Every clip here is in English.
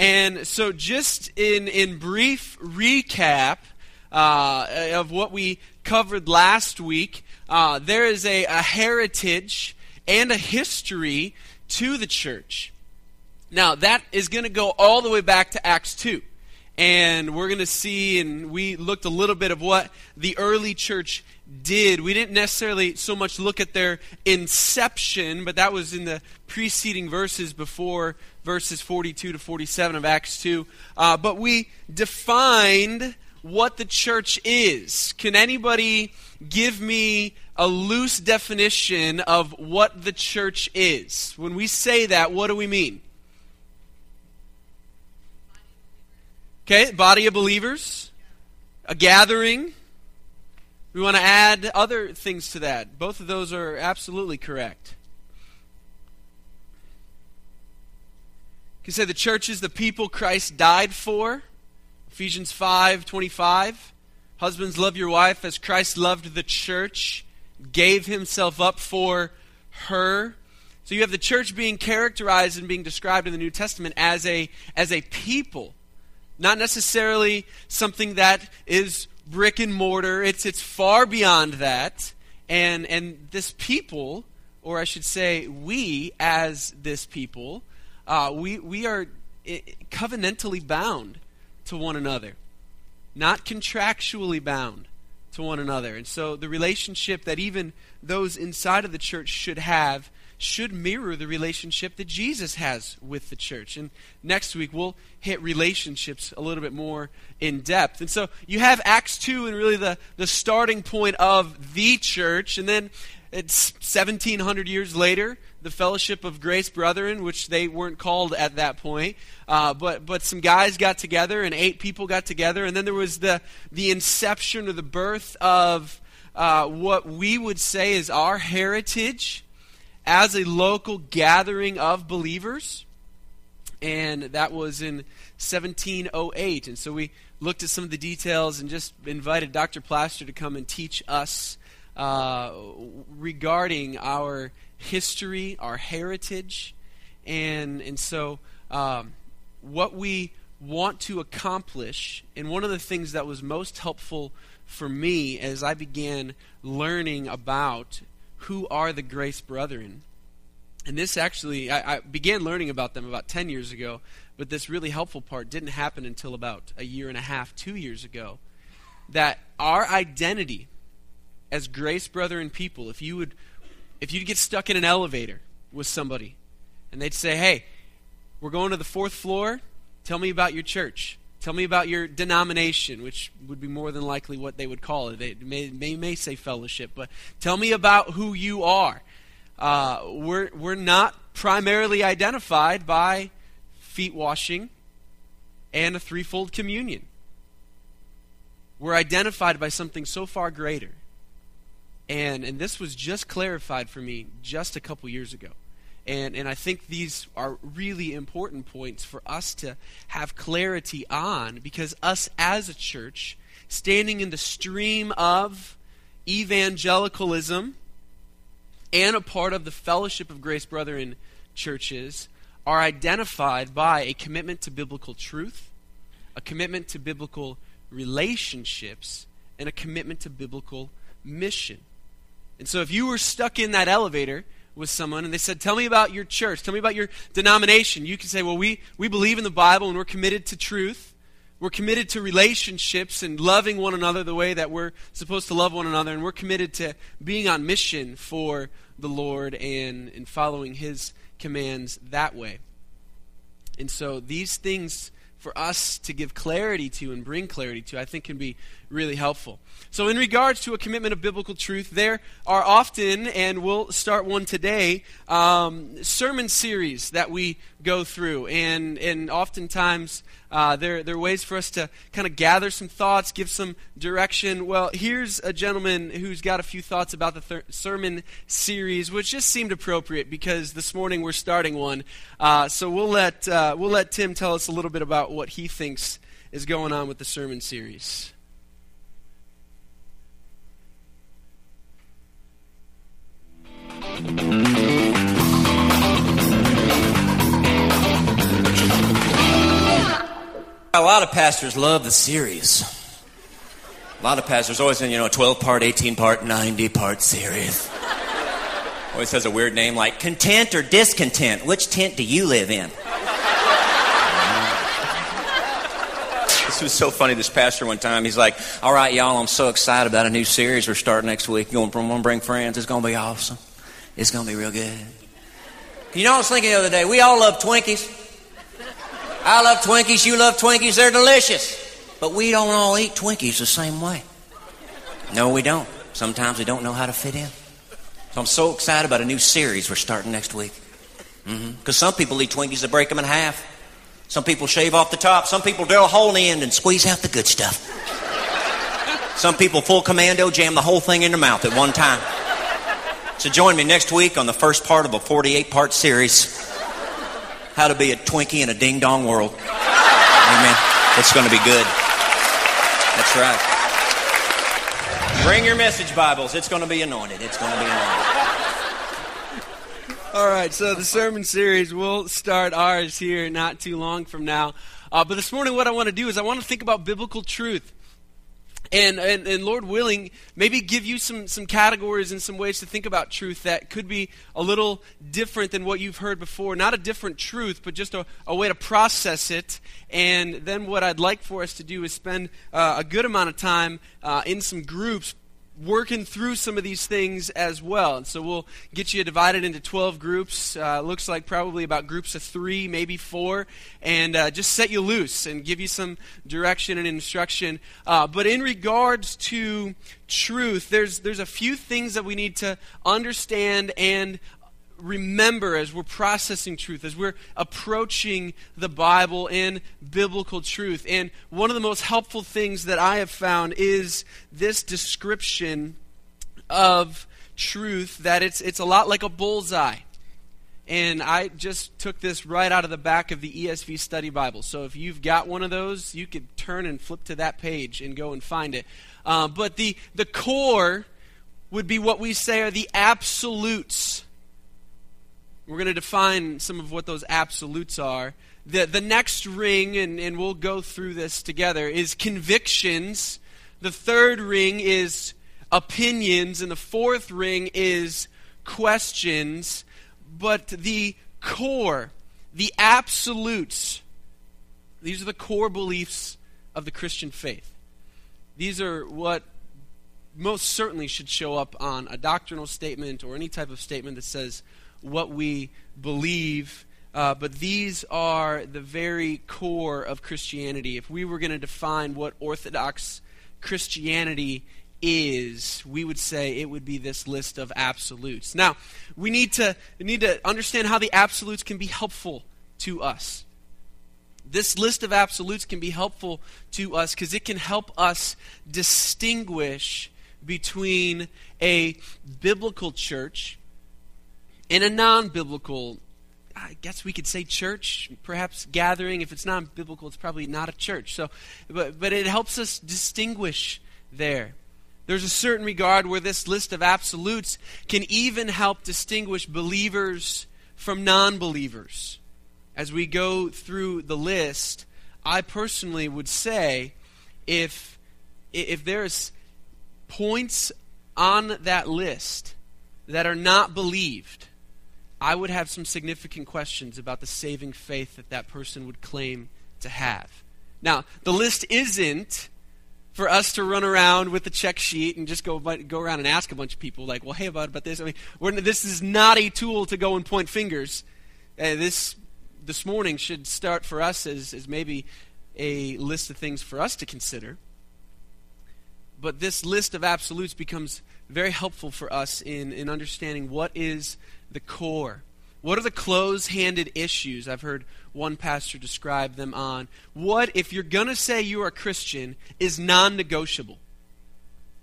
And so, just in, in brief recap uh, of what we covered last week, uh, there is a, a heritage and a history to the church. Now, that is going to go all the way back to Acts 2. And we're going to see, and we looked a little bit of what the early church did. We didn't necessarily so much look at their inception, but that was in the preceding verses before verses 42 to 47 of Acts 2. Uh, but we defined what the church is. Can anybody give me a loose definition of what the church is? When we say that, what do we mean? Okay, body of believers, a gathering. We want to add other things to that. Both of those are absolutely correct. You can say the church is the people Christ died for. Ephesians 5 25. Husbands, love your wife as Christ loved the church, gave himself up for her. So you have the church being characterized and being described in the New Testament as a, as a people not necessarily something that is brick and mortar. It's, it's far beyond that. And, and this people, or I should say, we as this people, uh, we, we are eh, covenantally bound to one another, not contractually bound to one another. And so the relationship that even those inside of the church should have should mirror the relationship that Jesus has with the church. And next week we'll hit relationships a little bit more in depth. And so you have Acts 2 and really the, the starting point of the church. And then it's 1700 years later, the Fellowship of Grace Brethren, which they weren't called at that point. Uh, but, but some guys got together and eight people got together. And then there was the, the inception or the birth of uh, what we would say is our heritage as a local gathering of believers. And that was in 1708. And so we looked at some of the details and just invited Dr. Plaster to come and teach us uh, regarding our history, our heritage. And, and so, um, what we want to accomplish, and one of the things that was most helpful for me as I began learning about who are the Grace Brethren. And this actually, I, I, began learning about them about 10 years ago, but this really helpful part didn't happen until about a year and a half, two years ago. That our identity as Grace Brethren people, if you would, if you'd get stuck in an elevator with somebody and they'd say, hey, we're going to the fourth floor, tell me about your church. Tell me about your denomination, which would be more than likely what they would call it. They may, may, say fellowship, but tell me about who you are. Uh, we're, we're not primarily identified by feet washing and a threefold communion. We're identified by something so far greater. And, and this was just clarified for me just a couple years ago. And, and I think these are really important points for us to have clarity on because us as a church, standing in the stream of evangelicalism and a part of the fellowship of Grace Brethren churches, are identified by a commitment to biblical truth, a commitment to biblical relationships, and a commitment to biblical mission. And so if you were stuck in that elevator, with someone and they said, Tell me about your church. Tell me about your denomination. You can say, Well, we, we believe in the Bible and we're committed to truth. We're committed to relationships and loving one another the way that we're supposed to love one another. And we're committed to being on mission for the Lord and, and following His commands that way. And so these things for us to give clarity to and bring clarity to, I think can be really helpful. So, in regards to a commitment of biblical truth, there are often, and we'll start one today, um, sermon series that we go through. And, and oftentimes, uh, there, there are ways for us to kind of gather some thoughts, give some direction. Well, here's a gentleman who's got a few thoughts about the sermon series, which just seemed appropriate because this morning we're starting one. Uh, so we'll let, uh, we'll let Tim tell us a little bit about what he thinks is going on with the sermon series. A lot of pastors love the series. A lot of pastors always in, you know, a 12 part, 18 part, 90 part series. Always has a weird name like content or discontent. Which tent do you live in? this was so funny. This pastor one time, he's like, All right, y'all, I'm so excited about a new series we're starting next week. Going from one bring friends. It's going to be awesome. It's going to be real good. You know, I was thinking the other day, we all love Twinkies. I love Twinkies, you love Twinkies, they're delicious. But we don't all eat Twinkies the same way. No, we don't. Sometimes we don't know how to fit in. So I'm so excited about a new series we're starting next week. Because mm-hmm. some people eat Twinkies that break them in half. Some people shave off the top. Some people drill a hole in the end and squeeze out the good stuff. Some people full commando jam the whole thing in their mouth at one time. So join me next week on the first part of a 48 part series How to Be a Twinkie in a Ding Dong World. Amen. It's going to be good. That's right. Bring your message Bibles. It's going to be anointed. It's going to be anointed. All right, so the sermon series will start ours here not too long from now. Uh, but this morning, what I want to do is I want to think about biblical truth. And, and, and Lord willing, maybe give you some, some categories and some ways to think about truth that could be a little different than what you've heard before. Not a different truth, but just a, a way to process it. And then what I'd like for us to do is spend uh, a good amount of time uh, in some groups working through some of these things as well. And so we'll get you divided into 12 groups. Uh, looks like probably about groups of three, maybe four, and uh, just set you loose and give you some direction and instruction. Uh, but in regards to truth, there's, there's a few things that we need to understand and remember as we're processing truth, as we're approaching the Bible and biblical truth. And one of the most helpful things that I have found is this description of truth that it's, it's a lot like a bullseye. And I just took this right out of the back of the ESV Study Bible. So if you've got one of those, you could turn and flip to that page and go and find it. Uh, but the, the core would be what we say are the absolutes we're going to define some of what those absolutes are. The, the next ring, and, and we'll go through this together, is convictions. The third ring is opinions. And the fourth ring is questions. But the core, the absolutes, these are the core beliefs of the Christian faith. These are what most certainly should show up on a doctrinal statement or any type of statement that says, what we believe. Uh, but these are the very core of Christianity. If we were going to define what Orthodox Christianity is, we would say it would be this list of absolutes. Now, we need to, we need to understand how the absolutes can be helpful to us. This list of absolutes can be helpful to us because it can help us distinguish between a biblical church in a non biblical, I guess we could say church, perhaps gathering. If it's non biblical, it's probably not a church. So, but, but it helps us distinguish there. There's a certain regard where this list of absolutes can even help distinguish believers from non believers. As we go through the list, I personally would say if, if there's points on that list that are not believed, I would have some significant questions about the saving faith that that person would claim to have. Now, the list isn't for us to run around with the check sheet and just go go around and ask a bunch of people like, "Well, hey, about about this." I mean, this is not a tool to go and point fingers. Uh, this this morning should start for us as as maybe a list of things for us to consider. But this list of absolutes becomes very helpful for us in, in understanding what is the core. What are the close handed issues? I've heard one pastor describe them on. What, if you're going to say you are a Christian, is non negotiable?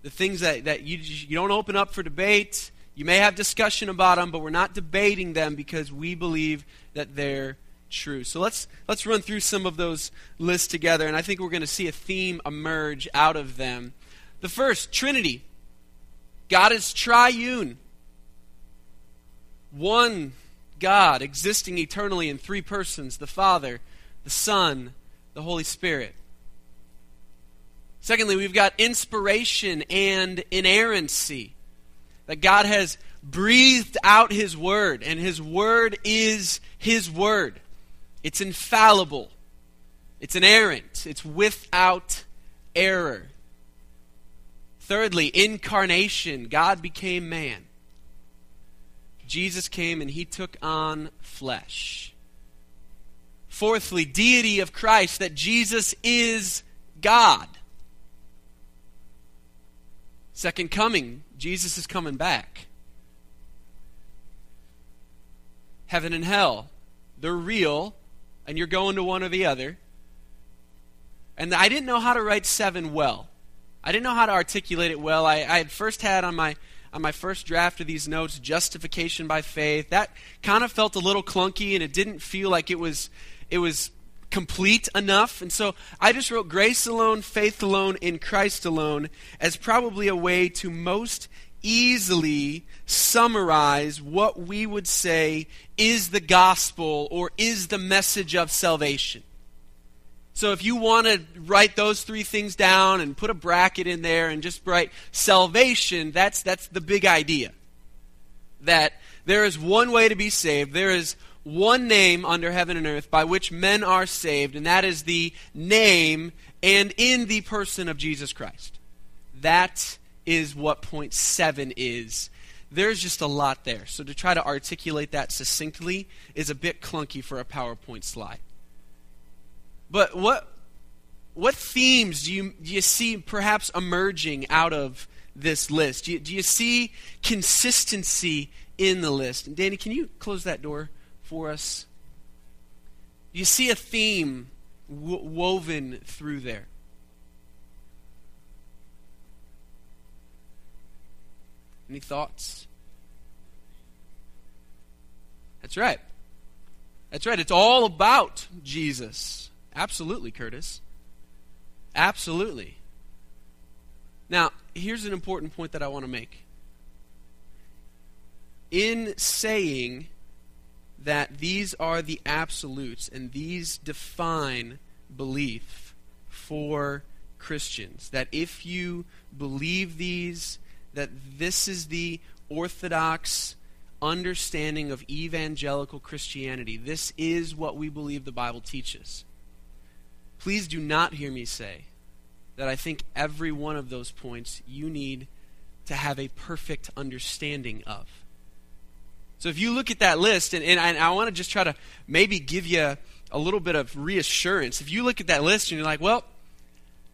The things that, that you, you don't open up for debate. You may have discussion about them, but we're not debating them because we believe that they're true. So let's, let's run through some of those lists together, and I think we're going to see a theme emerge out of them. The first, Trinity. God is triune one God existing eternally in three persons the Father, the Son, the Holy Spirit. Secondly, we've got inspiration and inerrancy. That God has breathed out His Word, and His Word is His Word. It's infallible, it's inerrant, it's without error. Thirdly, incarnation. God became man. Jesus came and he took on flesh. Fourthly, deity of Christ, that Jesus is God. Second coming, Jesus is coming back. Heaven and hell, they're real, and you're going to one or the other. And I didn't know how to write seven well. I didn't know how to articulate it well. I, I had first had on my on my first draft of these notes justification by faith. That kind of felt a little clunky, and it didn't feel like it was it was complete enough. And so I just wrote grace alone, faith alone, in Christ alone as probably a way to most easily summarize what we would say is the gospel or is the message of salvation. So if you want to write those three things down and put a bracket in there and just write salvation, that's that's the big idea. That there is one way to be saved. There is one name under heaven and earth by which men are saved, and that is the name and in the person of Jesus Christ. That is what point seven is. There's just a lot there. So to try to articulate that succinctly is a bit clunky for a PowerPoint slide. But what what themes do you, do you see perhaps emerging out of this list? Do you, do you see consistency in the list? And Danny, can you close that door? for us. Do you see a theme woven through there. Any thoughts? That's right. That's right. It's all about Jesus. Absolutely, Curtis. Absolutely. Now, here's an important point that I want to make. In saying that these are the absolutes and these define belief for Christians. That if you believe these, that this is the orthodox understanding of evangelical Christianity. This is what we believe the Bible teaches. Please do not hear me say that I think every one of those points you need to have a perfect understanding of. So if you look at that list, and, and I, I want to just try to maybe give you a little bit of reassurance. If you look at that list and you're like, well,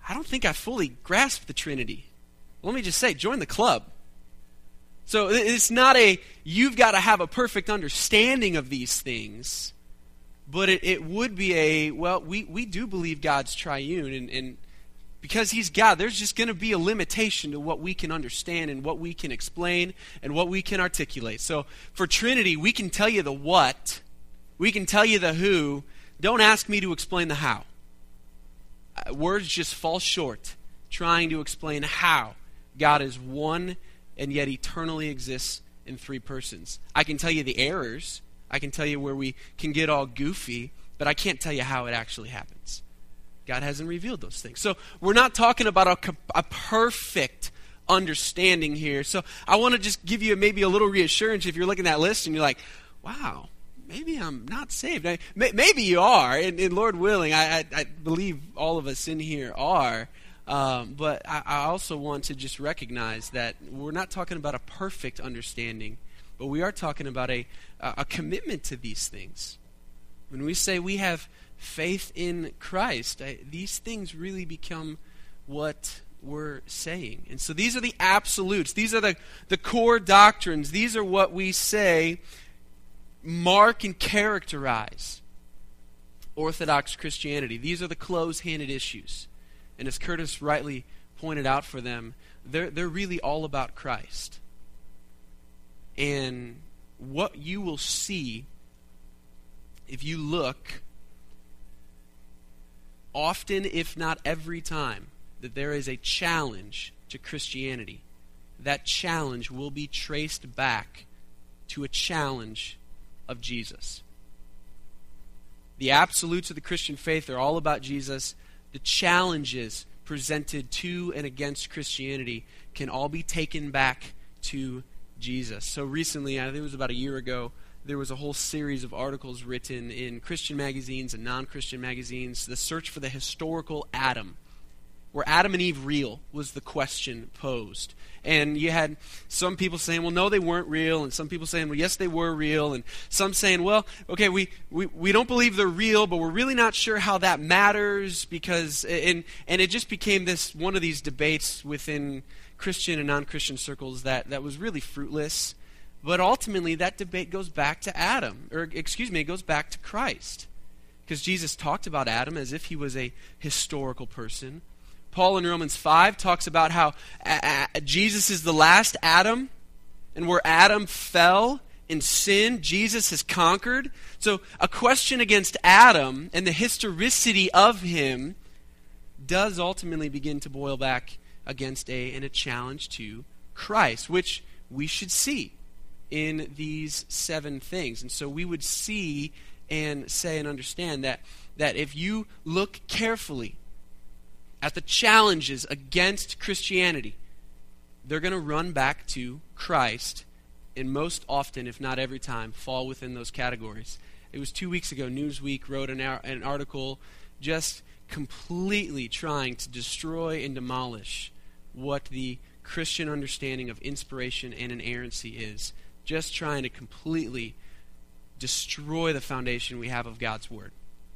I don't think I fully grasp the Trinity. Let me just say, join the club. So it's not a, you've got to have a perfect understanding of these things, but it, it would be a, well, we, we do believe God's triune, and, and because he's God, there's just going to be a limitation to what we can understand and what we can explain and what we can articulate. So for Trinity, we can tell you the what, we can tell you the who. Don't ask me to explain the how. Uh, words just fall short trying to explain how God is one and yet eternally exists in three persons. I can tell you the errors, I can tell you where we can get all goofy, but I can't tell you how it actually happens. God hasn't revealed those things. So we're not talking about a, a perfect understanding here. So I want to just give you maybe a little reassurance if you're looking at that list and you're like, wow, maybe I'm not saved. I, maybe you are, and, and Lord willing, I, I, I, believe all of us in here are. Um, but I also want to just recognize that we're not talking about a perfect understanding, but we are talking about a, a commitment to these things. When we say we have faith in Christ, I, these things really become what we're saying. And so these are the absolutes. These are the, the core doctrines. These are what we say mark and characterize Orthodox Christianity. These are the close handed issues. And as Curtis rightly pointed out for them, they're, they're really all about Christ. And what you will see if you look often, if not every time, that there is a challenge to Christianity, that challenge will be traced back to a challenge of Jesus. The absolutes of the Christian faith are all about Jesus. The challenges presented to and against Christianity can all be taken back to Jesus. So recently, I think it was about a year ago, there was a whole series of articles written in Christian magazines and non Christian magazines, the search for the historical Adam. Were Adam and Eve real? Was the question posed. And you had some people saying, well, no, they weren't real. And some people saying, well, yes, they were real. And some saying, well, okay, we, we, we don't believe they're real, but we're really not sure how that matters because. And, and it just became this one of these debates within Christian and non Christian circles that, that was really fruitless. But ultimately, that debate goes back to Adam, or excuse me, it goes back to Christ. Because Jesus talked about Adam as if he was a historical person. Paul in Romans 5 talks about how a- a- Jesus is the last Adam, and where Adam fell in sin, Jesus has conquered. So, a question against Adam and the historicity of him does ultimately begin to boil back against a and a challenge to Christ, which we should see in these seven things. And so we would see and say and understand that that if you look carefully at the challenges against Christianity, they're going to run back to Christ and most often, if not every time, fall within those categories. It was two weeks ago, Newsweek wrote an, an article just completely trying to destroy and demolish what the Christian understanding of inspiration and inerrancy is. Just trying to completely destroy the foundation we have of God's Word.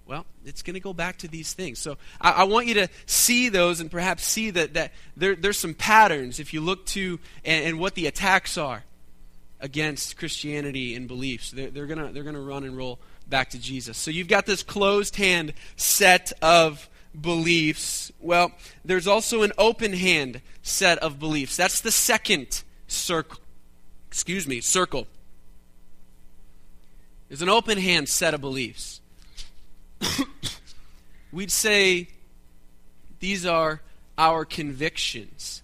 Well, it's going to go back to these things. So I, I, want you to see those and perhaps see that, that there, there's some patterns if you look to and, and what the attacks are against Christianity and beliefs. They're, they're going they're gonna run and roll back to Jesus. So you've got this closed hand set of beliefs. Well, there's also an open hand set of beliefs. That's the second circle. Excuse me, circle. There's an open hand set of beliefs. We'd say these are our convictions.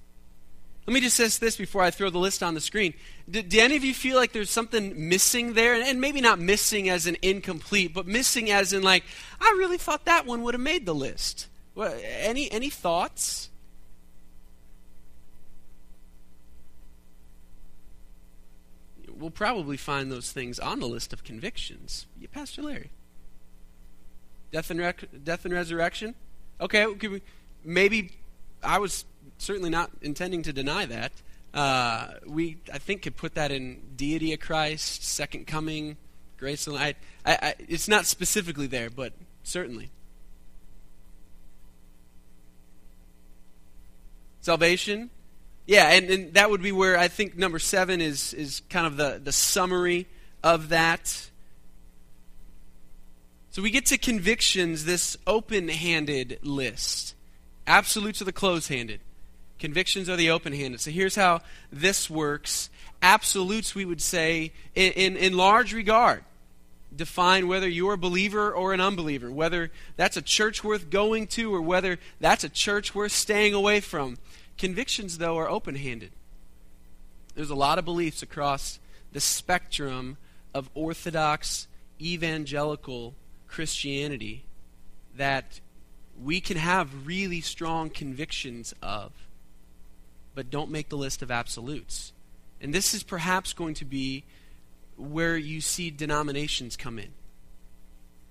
Let me just say this before I throw the list on the screen. Do, do any of you feel like there's something missing there? And, and maybe not missing as an incomplete, but missing as in like, I really thought that one would have made the list. Any any thoughts? We'll probably find those things on the list of convictions. Yeah, Pastor Larry. Death and, rec- death and resurrection? Okay, maybe I was certainly not intending to deny that. Uh, we, I think, could put that in deity of Christ, second coming, grace and light. I, I, it's not specifically there, but certainly. Salvation? Yeah, and, and that would be where I think number seven is, is kind of the, the summary of that. So we get to convictions, this open handed list. Absolutes are the closed handed, convictions are the open handed. So here's how this works. Absolutes, we would say, in, in, in large regard, define whether you're a believer or an unbeliever, whether that's a church worth going to or whether that's a church worth staying away from. Convictions, though, are open handed. There's a lot of beliefs across the spectrum of Orthodox evangelical Christianity that we can have really strong convictions of, but don't make the list of absolutes. And this is perhaps going to be where you see denominations come in.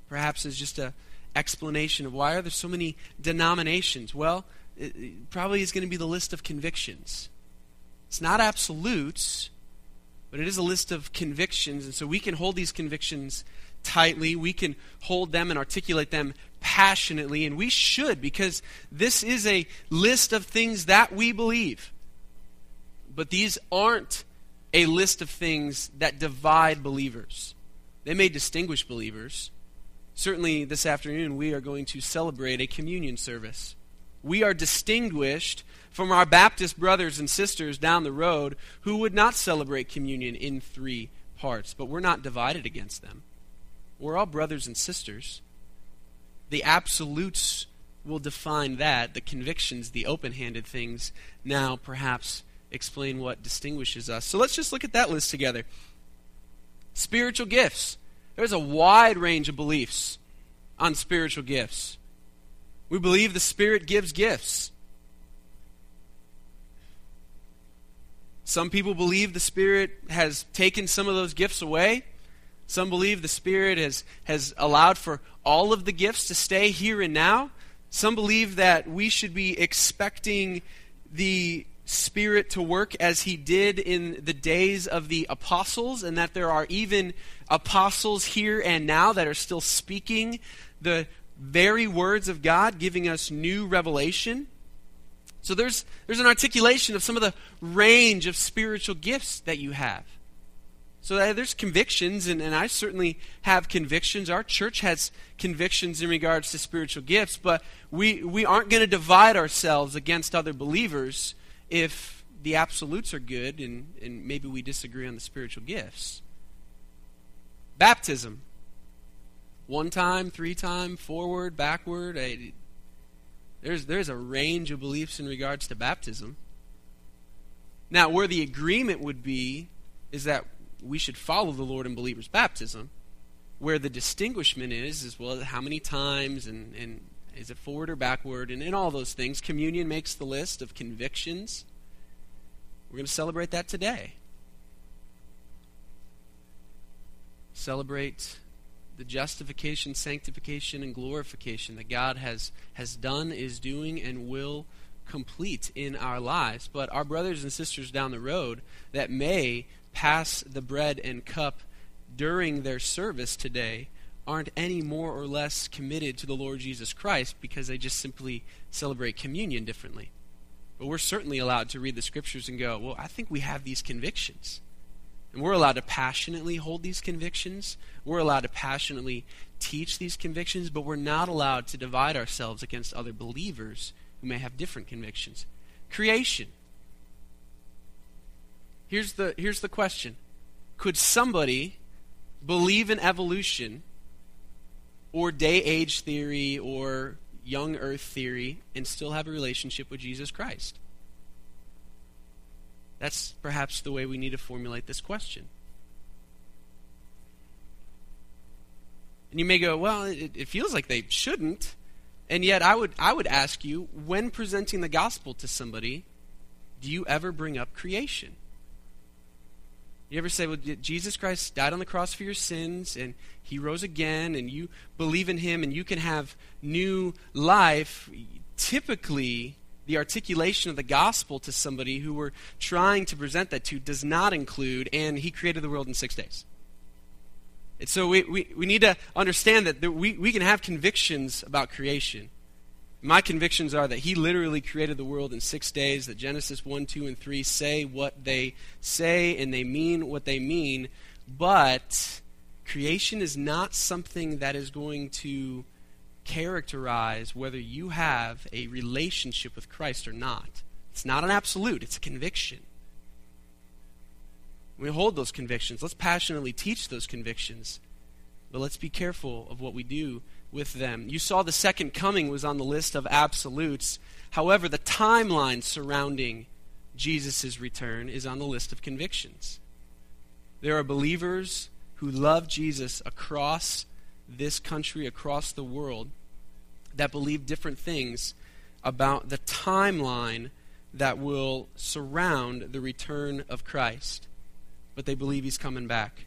Perhaps as just a explanation of why are there so many denominations? Well, it probably is going to be the list of convictions. It's not absolutes, but it is a list of convictions. And so we can hold these convictions tightly. We can hold them and articulate them passionately. And we should, because this is a list of things that we believe. But these aren't a list of things that divide believers. They may distinguish believers. Certainly, this afternoon, we are going to celebrate a communion service we are distinguished from our Baptist brothers and sisters down the road who would not celebrate communion in three parts, but we're not divided against them. We're all brothers and sisters. The absolutes will define that. The convictions, the open handed things, now perhaps explain what distinguishes us. So let's just look at that list together. Spiritual gifts. There's a wide range of beliefs on spiritual gifts. We believe the Spirit gives gifts. Some people believe the Spirit has taken some of those gifts away. Some believe the Spirit has, has allowed for all of the gifts to stay here and now. Some believe that we should be expecting the Spirit to work as He did in the days of the apostles, and that there are even apostles here and now that are still speaking the very words of God, giving us new revelation. So there's, there's an articulation of some of the range of spiritual gifts that you have. So uh, there's convictions, and, and I certainly have convictions. Our church has convictions in regards to spiritual gifts, but we, we aren't going to divide ourselves against other believers if the absolutes are good and, and maybe we disagree on the spiritual gifts. Baptism. One time, three time, forward, backward. I, there's, there's a range of beliefs in regards to baptism. Now, where the agreement would be is that we should follow the Lord in believers' baptism. Where the distinguishment is, is well, how many times and, and is it forward or backward, and, and all those things. Communion makes the list of convictions. We're going to celebrate that today. Celebrate the justification, sanctification, and glorification that God has, has done, is doing, and will complete in our lives. But our brothers and sisters down the road that may pass the bread and cup during their service today aren't any more or less committed to the Lord Jesus Christ because they just simply celebrate communion differently. But we're certainly allowed to read the scriptures and go, well, I think we have these convictions. And we're allowed to passionately hold these convictions. We're allowed to passionately teach these convictions, but we're not allowed to divide ourselves against other believers who may have different convictions. Creation. Here's the, here's the question Could somebody believe in evolution or day age theory or young earth theory and still have a relationship with Jesus Christ? That's perhaps the way we need to formulate this question. And you may go, well, it, it, feels like they shouldn't. And yet I would I would ask you, when presenting the gospel to somebody, do you ever bring up creation? You ever say, well, Jesus Christ died on the cross for your sins and he rose again and you believe in him and you can have new life? Typically, the articulation of the gospel to somebody who we're trying to present that to does not include, and he created the world in six days. And so we, we, we need to understand that we, we can have convictions about creation. My convictions are that he literally created the world in six days, that Genesis 1, 2, and 3 say what they say and they mean what they mean, but creation is not something that is going to characterize whether you have a relationship with Christ or not. It's not an absolute, it's a conviction. We hold those convictions. Let's passionately teach those convictions. But let's be careful of what we do with them. You saw the second coming was on the list of absolutes. However, the timeline surrounding Jesus' return is on the list of convictions. There are believers who love Jesus across this country, across the world, that believe different things about the timeline that will surround the return of Christ. But they believe he's coming back.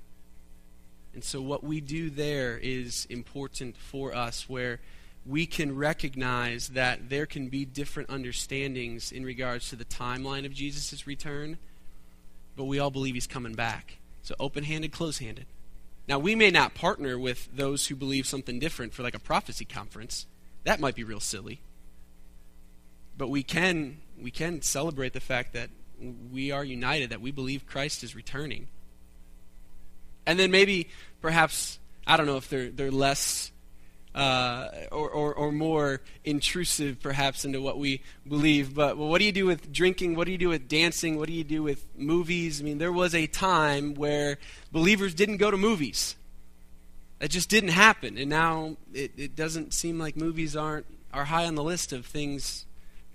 And so, what we do there is important for us, where we can recognize that there can be different understandings in regards to the timeline of Jesus' return, but we all believe he's coming back. So, open handed, close handed. Now, we may not partner with those who believe something different for like a prophecy conference. That might be real silly. But we can we can celebrate the fact that we are united, that we believe Christ is returning. And then maybe perhaps I don't know if they're they're less uh, or, or, or, more intrusive, perhaps, into what we believe. But well, what do you do with drinking? What do you do with dancing? What do you do with movies? I mean, there was a time where believers didn't go to movies. That just didn't happen. And now it, it doesn't seem like movies aren't are high on the list of things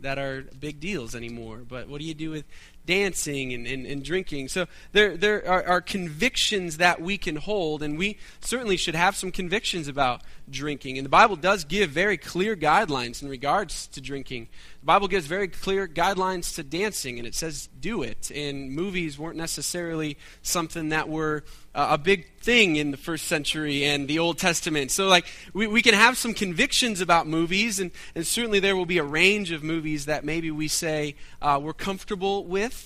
that are big deals anymore. But what do you do with dancing and, and, and drinking. So there, there are, are, convictions that we can hold, and we certainly should have some convictions about drinking. And the Bible does give very clear guidelines in regards to drinking. The Bible gives very clear guidelines to dancing, and it says do it. And movies weren't necessarily something that were uh, a big thing in the first century and the Old Testament. So, like, we, we can have some convictions about movies, and, and certainly there will be a range of movies that maybe we say uh, we're comfortable with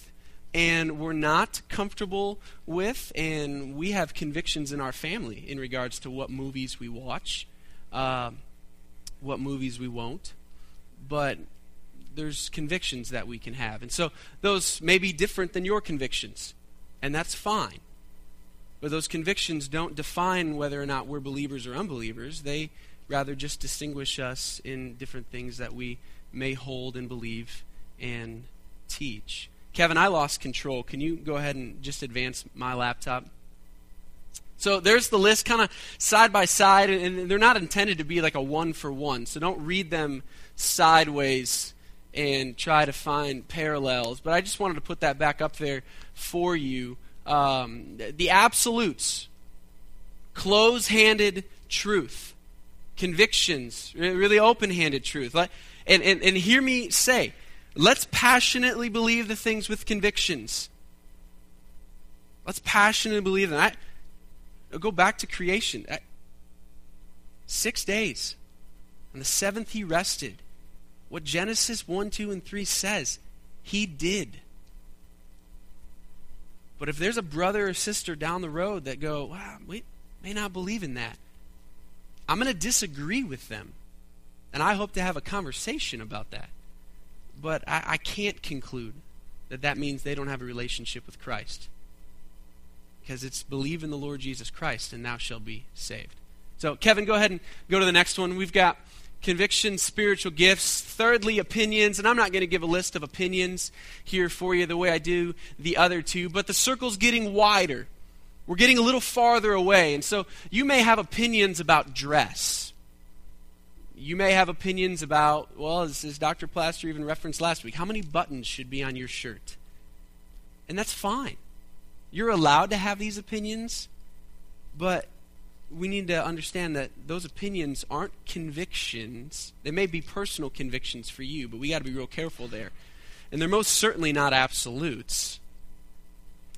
and we're not comfortable with, and we have convictions in our family in regards to what movies we watch, uh, what movies we won't. But there's convictions that we can have. And so those may be different than your convictions, and that's fine. But those convictions don't define whether or not we're believers or unbelievers. They rather just distinguish us in different things that we may hold and believe and teach. Kevin, I lost control. Can you go ahead and just advance my laptop? So there's the list kind of side by side, and they're not intended to be like a one for one. So don't read them sideways and try to find parallels. But I just wanted to put that back up there for you. Um, the absolutes, close handed truth, convictions, really open handed truth. And, and, and hear me say, let's passionately believe the things with convictions. Let's passionately believe them. I, go back to creation. I, six days. On the seventh, he rested what Genesis 1, 2, and 3 says. He did. But if there's a brother or sister down the road that go, wow, we may not believe in that, I'm going to disagree with them. And I hope to have a conversation about that. But I, I can't conclude that that means they don't have a relationship with Christ. Because it's believe in the Lord Jesus Christ and thou shalt be saved. So, Kevin, go ahead and go to the next one. We've got convictions, spiritual gifts. Thirdly, opinions. And I'm not going to give a list of opinions here for you the way I do the other two, but the circle's getting wider. We're getting a little farther away. And so you may have opinions about dress. You may have opinions about, well, as, Dr. Plaster even referenced last week, how many buttons should be on your shirt? And that's fine. You're allowed to have these opinions, but we need to understand that those opinions aren't convictions. They may be personal convictions for you, but we got to be real careful there. And they're most certainly not absolutes.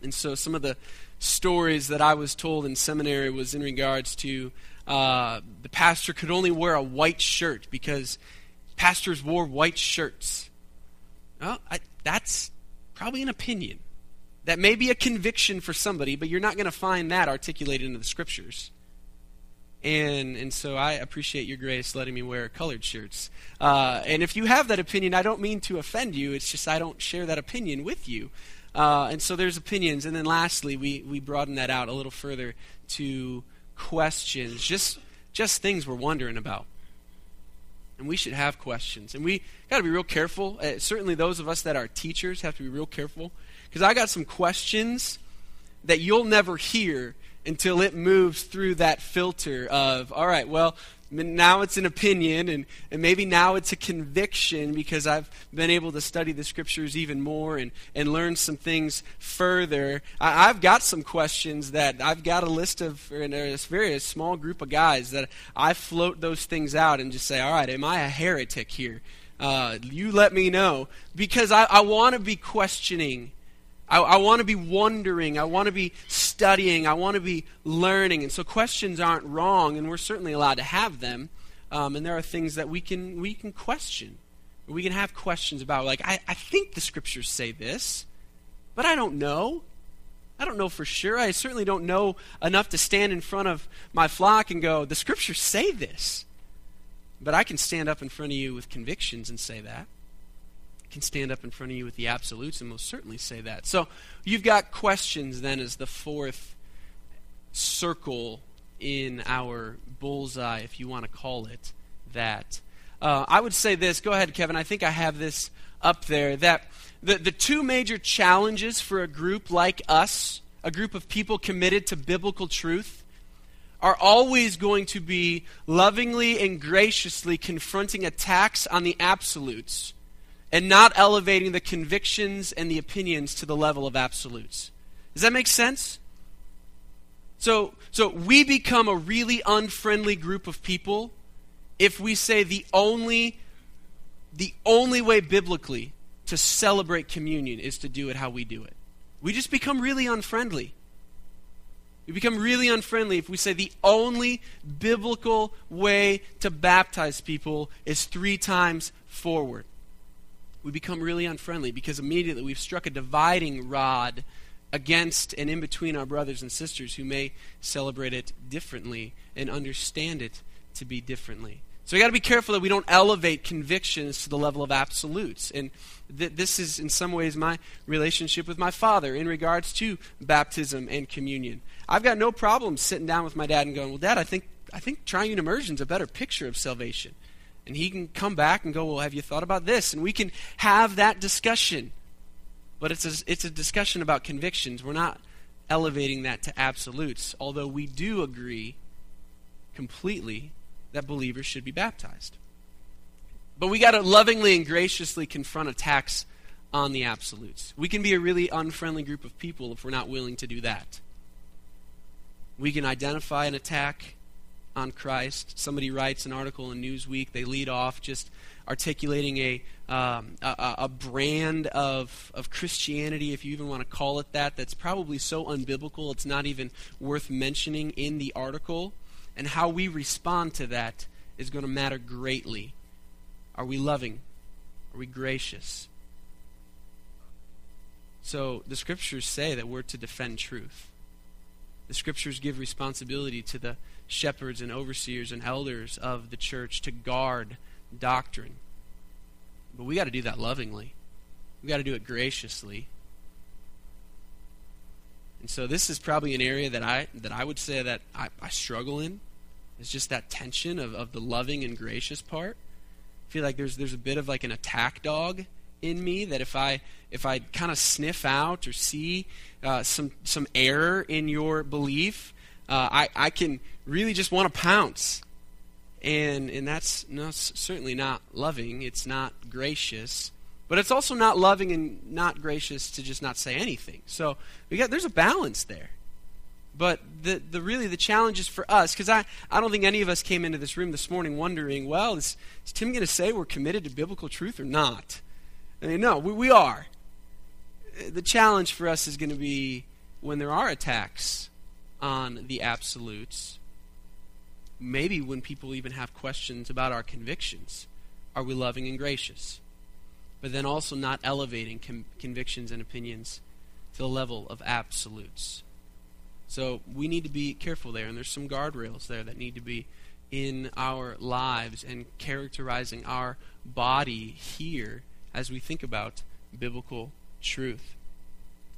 And so some of the stories that I was told in seminary was in regards to uh, the pastor could only wear a white shirt because pastors wore white shirts. Well, I, that's probably an opinion. That may be a conviction for somebody, but you're not going to find that articulated in the scriptures. And, and so I appreciate your grace letting me wear colored shirts. Uh, and if you have that opinion, I don't mean to offend you. It's just I don't share that opinion with you. Uh, and so there's opinions. And then lastly, we, we broaden that out a little further to questions, just, just things we're wondering about. And we should have questions. And we got to be real careful. Uh, certainly, those of us that are teachers have to be real careful. Because I got some questions that you'll never hear until it moves through that filter of, all right, well, now it's an opinion, and, and maybe now it's a conviction because I've been able to study the scriptures even more and, and learn some things further. I, have got some questions that I've got a list of, or a very small group of guys that I float those things out and just say, all right, am I a heretic here? Uh, you let me know because I, I want to be questioning I, I want to be wondering. I want to be studying. I want to be learning. And so questions aren't wrong, and we're certainly allowed to have them. Um, and there are things that we can we can question. We can have questions about, like, I, I think the scriptures say this, but I don't know. I don't know for sure. I certainly don't know enough to stand in front of my flock and go, the scriptures say this. But I can stand up in front of you with convictions and say that can stand up in front of you with the absolutes and most certainly say that. So you've got questions then as the fourth circle in our bullseye, if you want to call it that. Uh, I would say this. Go ahead, Kevin. I think I have this up there. That the, the two major challenges for a group like us, a group of people committed to biblical truth, are always going to be lovingly and graciously confronting attacks on the absolutes and not elevating the convictions and the opinions to the level of absolutes. Does that make sense? So, so we become a really unfriendly group of people if we say the only the only way biblically to celebrate communion is to do it how we do it. We just become really unfriendly. We become really unfriendly if we say the only biblical way to baptize people is three times forward. We become really unfriendly because immediately we've struck a dividing rod against and in between our brothers and sisters who may celebrate it differently and understand it to be differently. So we got to be careful that we don't elevate convictions to the level of absolutes. And th- this is, in some ways, my relationship with my father in regards to baptism and communion. I've got no problem sitting down with my dad and going, "Well, Dad, I think I think triune immersion is a better picture of salvation." And he can come back and go, "Well, have you thought about this?" And we can have that discussion. But it's a, it's a discussion about convictions. We're not elevating that to absolutes, although we do agree completely that believers should be baptized. But we got to lovingly and graciously confront attacks on the absolutes. We can be a really unfriendly group of people if we're not willing to do that. We can identify an attack on Christ. Somebody writes an article in Newsweek, they lead off just articulating a, um, a, a, brand of, of Christianity, if you even want to call it that, that's probably so unbiblical it's not even worth mentioning in the article. And how we respond to that is going to matter greatly. Are we loving? Are we gracious? So the scriptures say that we're to defend truth. The scriptures give responsibility to the shepherds and overseers and elders of the church to guard doctrine. But we got to do that lovingly. We got to do it graciously. And so this is probably an area that I that I would say that I, I struggle in. It's just that tension of, of the loving and gracious part. I feel like there's there's a bit of like an attack dog in me that if I if I kind of sniff out or see uh, some some error in your belief, uh, I I can really just want to pounce, and and that's no, certainly not loving. It's not gracious, but it's also not loving and not gracious to just not say anything. So we got there's a balance there. But the, the really the challenge is for us because I, I don't think any of us came into this room this morning wondering, well, is, is Tim going to say we're committed to biblical truth or not? I mean, no, we, we are. The challenge for us is going to be when there are attacks on the absolutes, maybe when people even have questions about our convictions, are we loving and gracious? But then also not elevating com- convictions and opinions to the level of absolutes. So we need to be careful there, and there's some guardrails there that need to be in our lives and characterizing our body here as we think about biblical truth.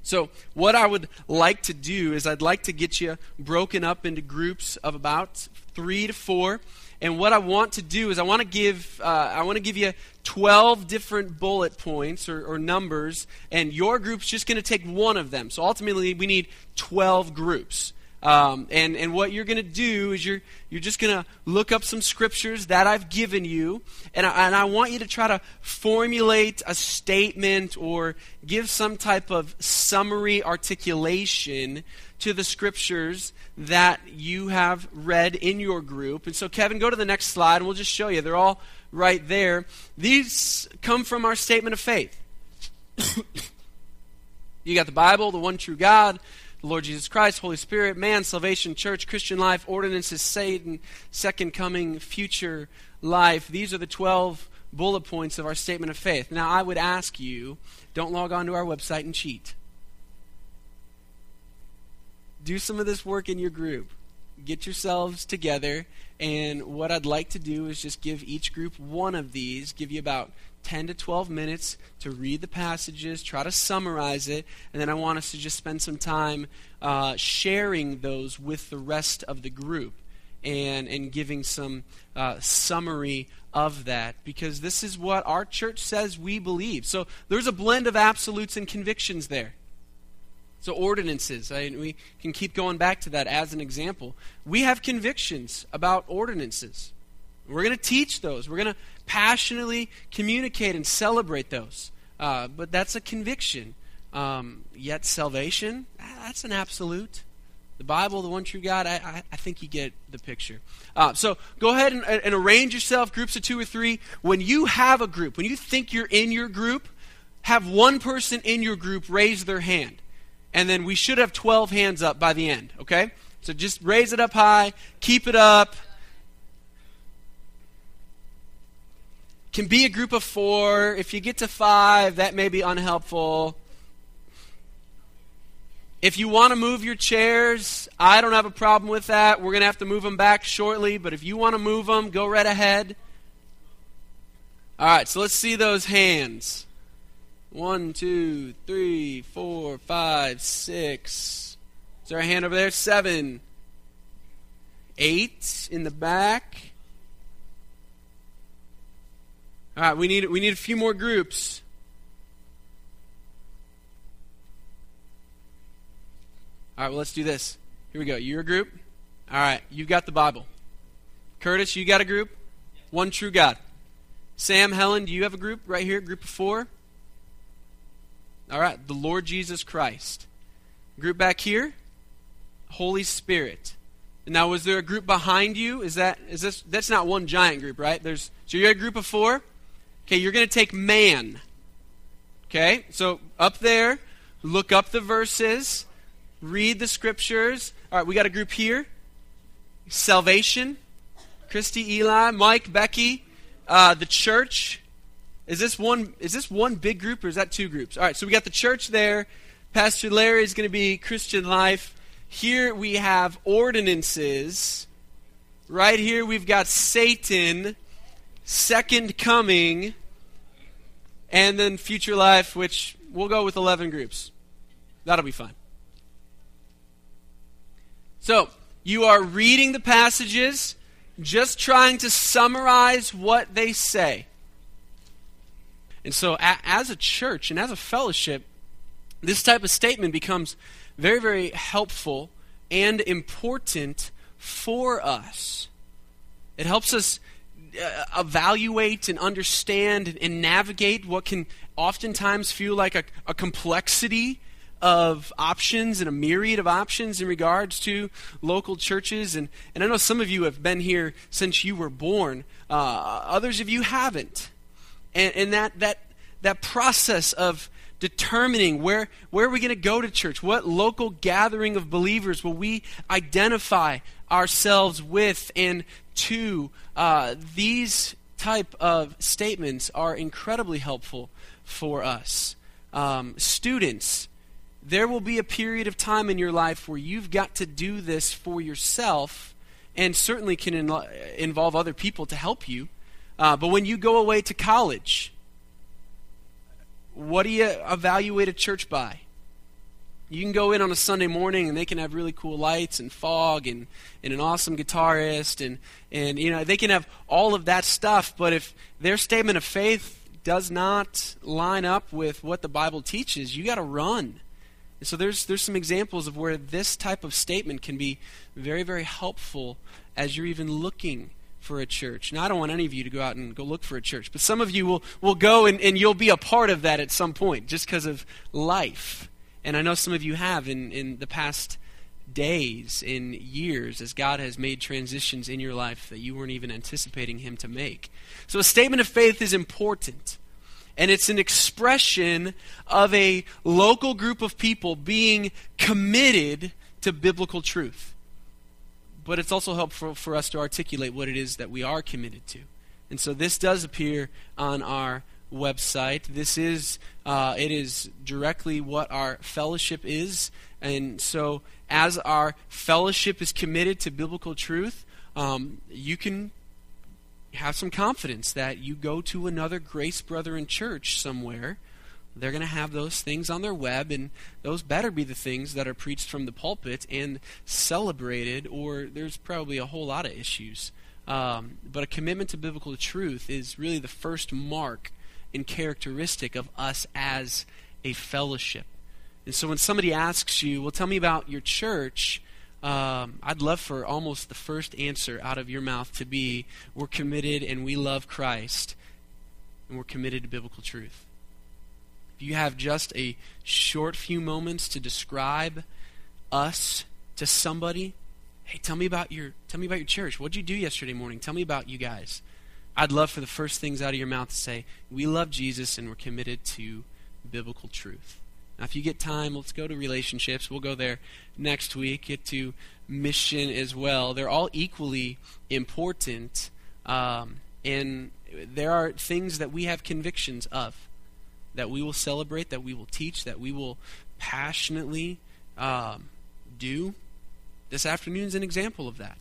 So, what I would like to do is, I'd like to get you broken up into groups of about three to four. And what I want to do is, I want to give, uh, I want to give you 12 different bullet points or, or numbers, and your group's just going to take one of them. So ultimately, we need 12 groups. Um, and, and what you're going to do is you're, you're just going to look up some scriptures that I've given you, and I, and I want you to try to formulate a statement or give some type of summary articulation to the scriptures that you have read in your group. And so, Kevin, go to the next slide, and we'll just show you. They're all right there. These come from our statement of faith. you got the Bible, the one true God the Lord Jesus Christ, Holy Spirit, man, salvation, church, Christian life, ordinances, Satan, second coming, future life. These are the 12 bullet points of our statement of faith. Now, I would ask you don't log on to our website and cheat. Do some of this work in your group. Get yourselves together, and what I'd like to do is just give each group one of these, give you about 10 to 12 minutes to read the passages, try to summarize it, and then I want us to just spend some time uh, sharing those with the rest of the group and, and giving some uh, summary of that because this is what our church says we believe. So there's a blend of absolutes and convictions there. So, ordinances, I, we can keep going back to that as an example. We have convictions about ordinances. We're going to teach those. We're going to passionately communicate and celebrate those. Uh, but that's a conviction. Um, yet salvation, that's an absolute. The Bible, the one true God, I, I, I think you get the picture. Uh, so go ahead and, and arrange yourself, groups of two or three. When you have a group, when you think you're in your group, have one person in your group raise their hand. And then we should have 12 hands up by the end, okay? So just raise it up high, keep it up. Can be a group of four. If you get to five, that may be unhelpful. If you want to move your chairs, I don't have a problem with that. We're going to have to move them back shortly, but if you want to move them, go right ahead. All right, so let's see those hands. One, two, three, four, five, six. Is there a hand over there? Seven. Eight in the back. All right, we need we need a few more groups. All right, well, let's do this. Here we go. You're a group. All right, you've got the Bible. Curtis, you got a group? One true God. Sam, Helen, do you have a group right here? Group of four? All right, the Lord Jesus Christ. Group back here? Holy Spirit. Now, was there a group behind you? Is that is this? That's not one giant group, right? There's so you're a group of four. Okay, you're going to take man. Okay, so up there, look up the verses read the scriptures. All right, we got a group here. Salvation. Christy, Eli, Mike, Becky, uh, the church. Is this one? Is this one big group or is that two groups? All right, so we got the church there. Pastor Larry is going to be Christian life. Here we have ordinances. Right here we've got Satan, second coming, and then future life, which we'll go with 11 groups. That'll be fine. So, you are reading the passages, just trying to summarize what they say. And so, a- as a church and as a fellowship, this type of statement becomes very, very helpful and important for us. It helps us evaluate and understand and navigate what can oftentimes feel like a, a complexity of options and a myriad of options in regards to local churches. And, and I know some of you have been here since you were born, uh, others of you haven't. And, and that, that, that process of determining where, where are we going to go to church? What local gathering of believers will we identify ourselves with and to? Uh, these type of statements are incredibly helpful for us. Um, students, there will be a period of time in your life where you've got to do this for yourself and certainly can in, involve other people to help you. Uh, but when you go away to college, what do you evaluate a church by? You can go in on a Sunday morning and they can have really cool lights and fog and, and an awesome guitarist and, and you know they can have all of that stuff, but if their statement of faith does not line up with what the Bible teaches, you got to run. And so there's there's some examples of where this type of statement can be very very helpful as you're even looking for a church. Now I don't want any of you to go out and go look for a church, but some of you will will go and, and you'll be a part of that at some point just because of life. And I know some of you have in, in the past days, in years, as God has made transitions in your life that you weren't even anticipating Him to make. So a statement of faith is important and it's an expression of a local group of people being committed to biblical truth. But it's also helpful for us to articulate what it is that we are committed to. And so this does appear on our website. This is uh, it is directly what our fellowship is, and so as our fellowship is committed to biblical truth, um, you can have some confidence that you go to another Grace Brethren church somewhere, they're going to have those things on their web, and those better be the things that are preached from the pulpit and celebrated, or there's probably a whole lot of issues. Um, but a commitment to biblical truth is really the first mark and characteristic of us as a fellowship. And so when somebody asks you, well, tell me about your church, um, I'd love for almost the first answer out of your mouth to be we're committed and we love Christ and we're committed to biblical truth. If you have just a short few moments to describe us to somebody, hey, tell me about your tell me about your church. What'd you do yesterday morning? Tell me about you guys. I'd love for the first things out of your mouth to say, we love Jesus and we're committed to biblical truth. Now, if you get time, let's go to relationships. We'll go there next week. Get to mission as well. They're all equally important, um, and there are things that we have convictions of that we will celebrate, that we will teach, that we will passionately um, do. This afternoon is an example of that.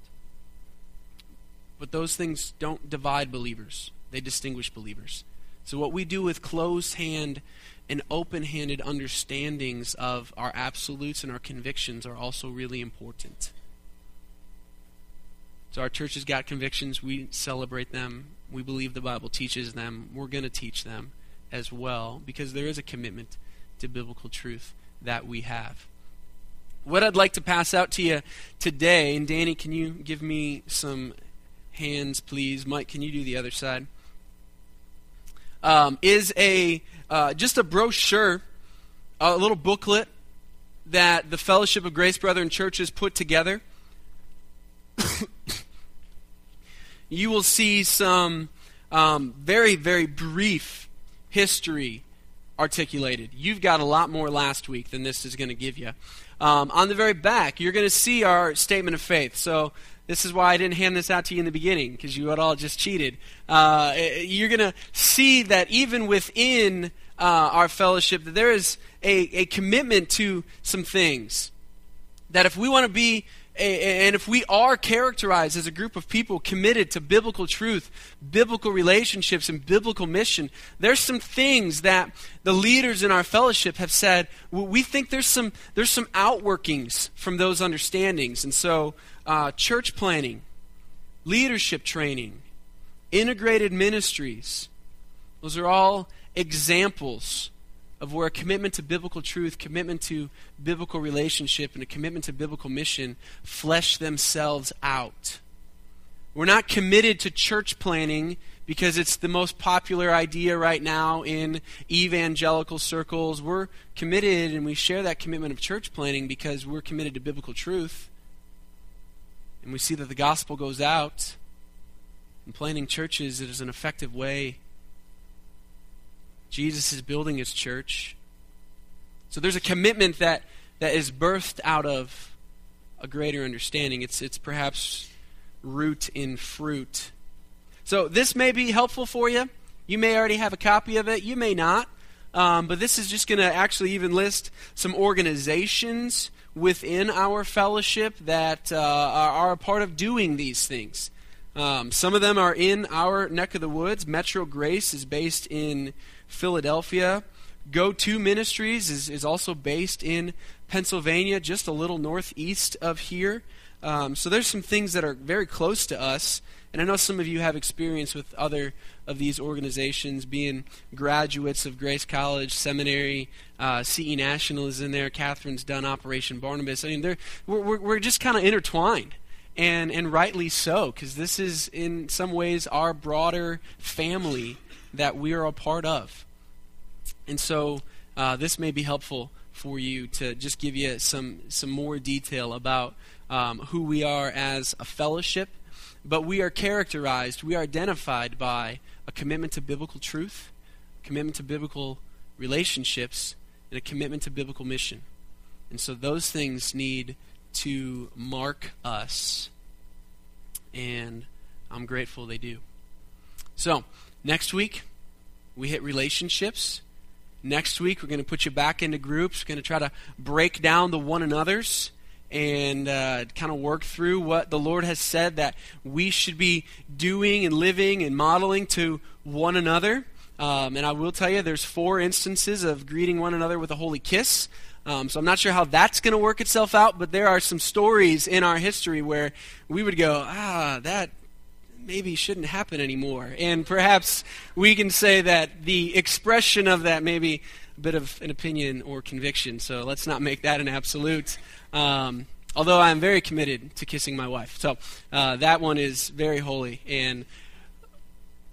But those things don't divide believers, they distinguish believers. So, what we do with closed hand and open handed understandings of our absolutes and our convictions are also really important. So, our church has got convictions. We celebrate them. We believe the Bible teaches them. We're going to teach them as well because there is a commitment to biblical truth that we have. What I'd like to pass out to you today, and Danny, can you give me some hands, please? Mike, can you do the other side? Um, is a uh, just a brochure, a little booklet that the Fellowship of Grace Brethren Churches put together. you will see some um, very, very brief history articulated. You've got a lot more last week than this is going to give you. Um, on the very back, you're going to see our statement of faith. So this is why I didn't hand this out to you in the beginning, because you had all just cheated. Uh, you're going to see that even within uh, our fellowship, that there is a, a commitment to some things. That if we want to be and if we are characterized as a group of people committed to biblical truth, biblical relationships, and biblical mission, there's some things that the leaders in our fellowship have said. We think there's some there's some outworkings from those understandings, and so uh, church planning, leadership training, integrated ministries, those are all examples of where a commitment to biblical truth, commitment to biblical relationship, and a commitment to biblical mission flesh themselves out. We're not committed to church planning because it's the most popular idea right now in evangelical circles. We're committed and we share that commitment of church planning because we're committed to biblical truth. And we see that the gospel goes out. And planning churches it is an effective way Jesus is building his church. So there's a commitment that, that is birthed out of a greater understanding. It's, it's perhaps root in fruit. So this may be helpful for you. You may already have a copy of it, you may not. Um, but this is just going to actually even list some organizations within our fellowship that uh, are, are, a part of doing these things. Um, some of them are in our neck of the woods. Metro Grace is based in Philadelphia. Go To Ministries is, is also based in Pennsylvania, just a little northeast of here. Um, so there's some things that are very close to us. And I know some of you have experience with other of these organizations, being graduates of Grace College, Seminary, uh, CE National is in there. Catherine's done Operation Barnabas. I mean, we're, we're, we're just kind of intertwined. And, and rightly so, because this is in some ways our broader family that we are a part of. And so uh, this may be helpful for you to just give you some, some more detail about um, who we are as a fellowship. But we are characterized, we are identified by a commitment to biblical truth, commitment to biblical relationships, and a commitment to biblical mission. And so those things need to mark us. And I'm grateful they do. So, Next week, we hit relationships. Next week, we're going to put you back into groups. We're going to try to break down the one another's and uh, kind of work through what the Lord has said that we should be doing and living and modeling to one another. Um, and I will tell you, there's four instances of greeting one another with a holy kiss. Um, so I'm not sure how that's going to work itself out, but there are some stories in our history where we would go, ah, that maybe shouldn't happen anymore. And perhaps we can say that the expression of that may be a bit of an opinion or conviction. So let's not make that an absolute. Um, Although I am very committed to kissing my wife. So uh, that one is very holy. And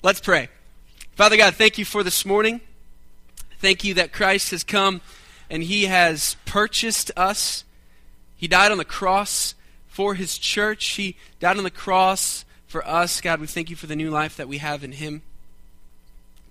let's pray. Father God, thank you for this morning. Thank you that Christ has come and he has purchased us. He died on the cross for his church. He died on the cross for us. God, we thank you for the new life that we have in him.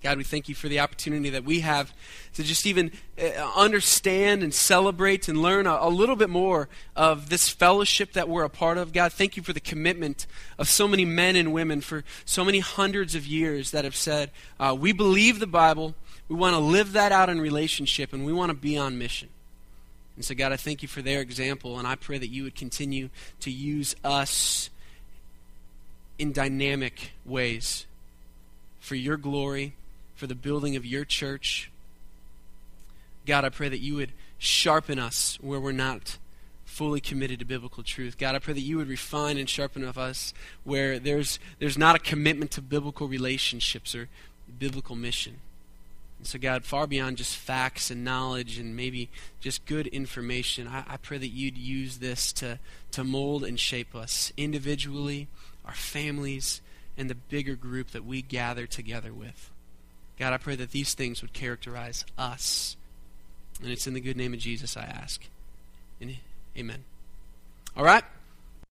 God, we thank you for the opportunity that we have to just even uh, understand and celebrate and learn a, a, little bit more of this fellowship that we're a part of. God, thank you for the commitment of so many men and women for so many hundreds of years that have said, uh, We believe the Bible, we want to live that out in relationship, and we want to be on mission. And so, God, I thank you for their example, and I pray that you would continue to use us in dynamic ways for your glory for the building of your church. God, I pray that you would sharpen us where we're not fully committed to biblical truth. God, I pray that you would refine and sharpen of us where there's there's not a commitment to biblical relationships or biblical mission. And so, God, far beyond just facts and knowledge and maybe just good information, I, I pray that you'd use this to, to mold and shape us individually, our families, and the bigger group that we gather together with. God, I pray that these things would characterize us. And it's in the good name of Jesus I ask. And amen. All right?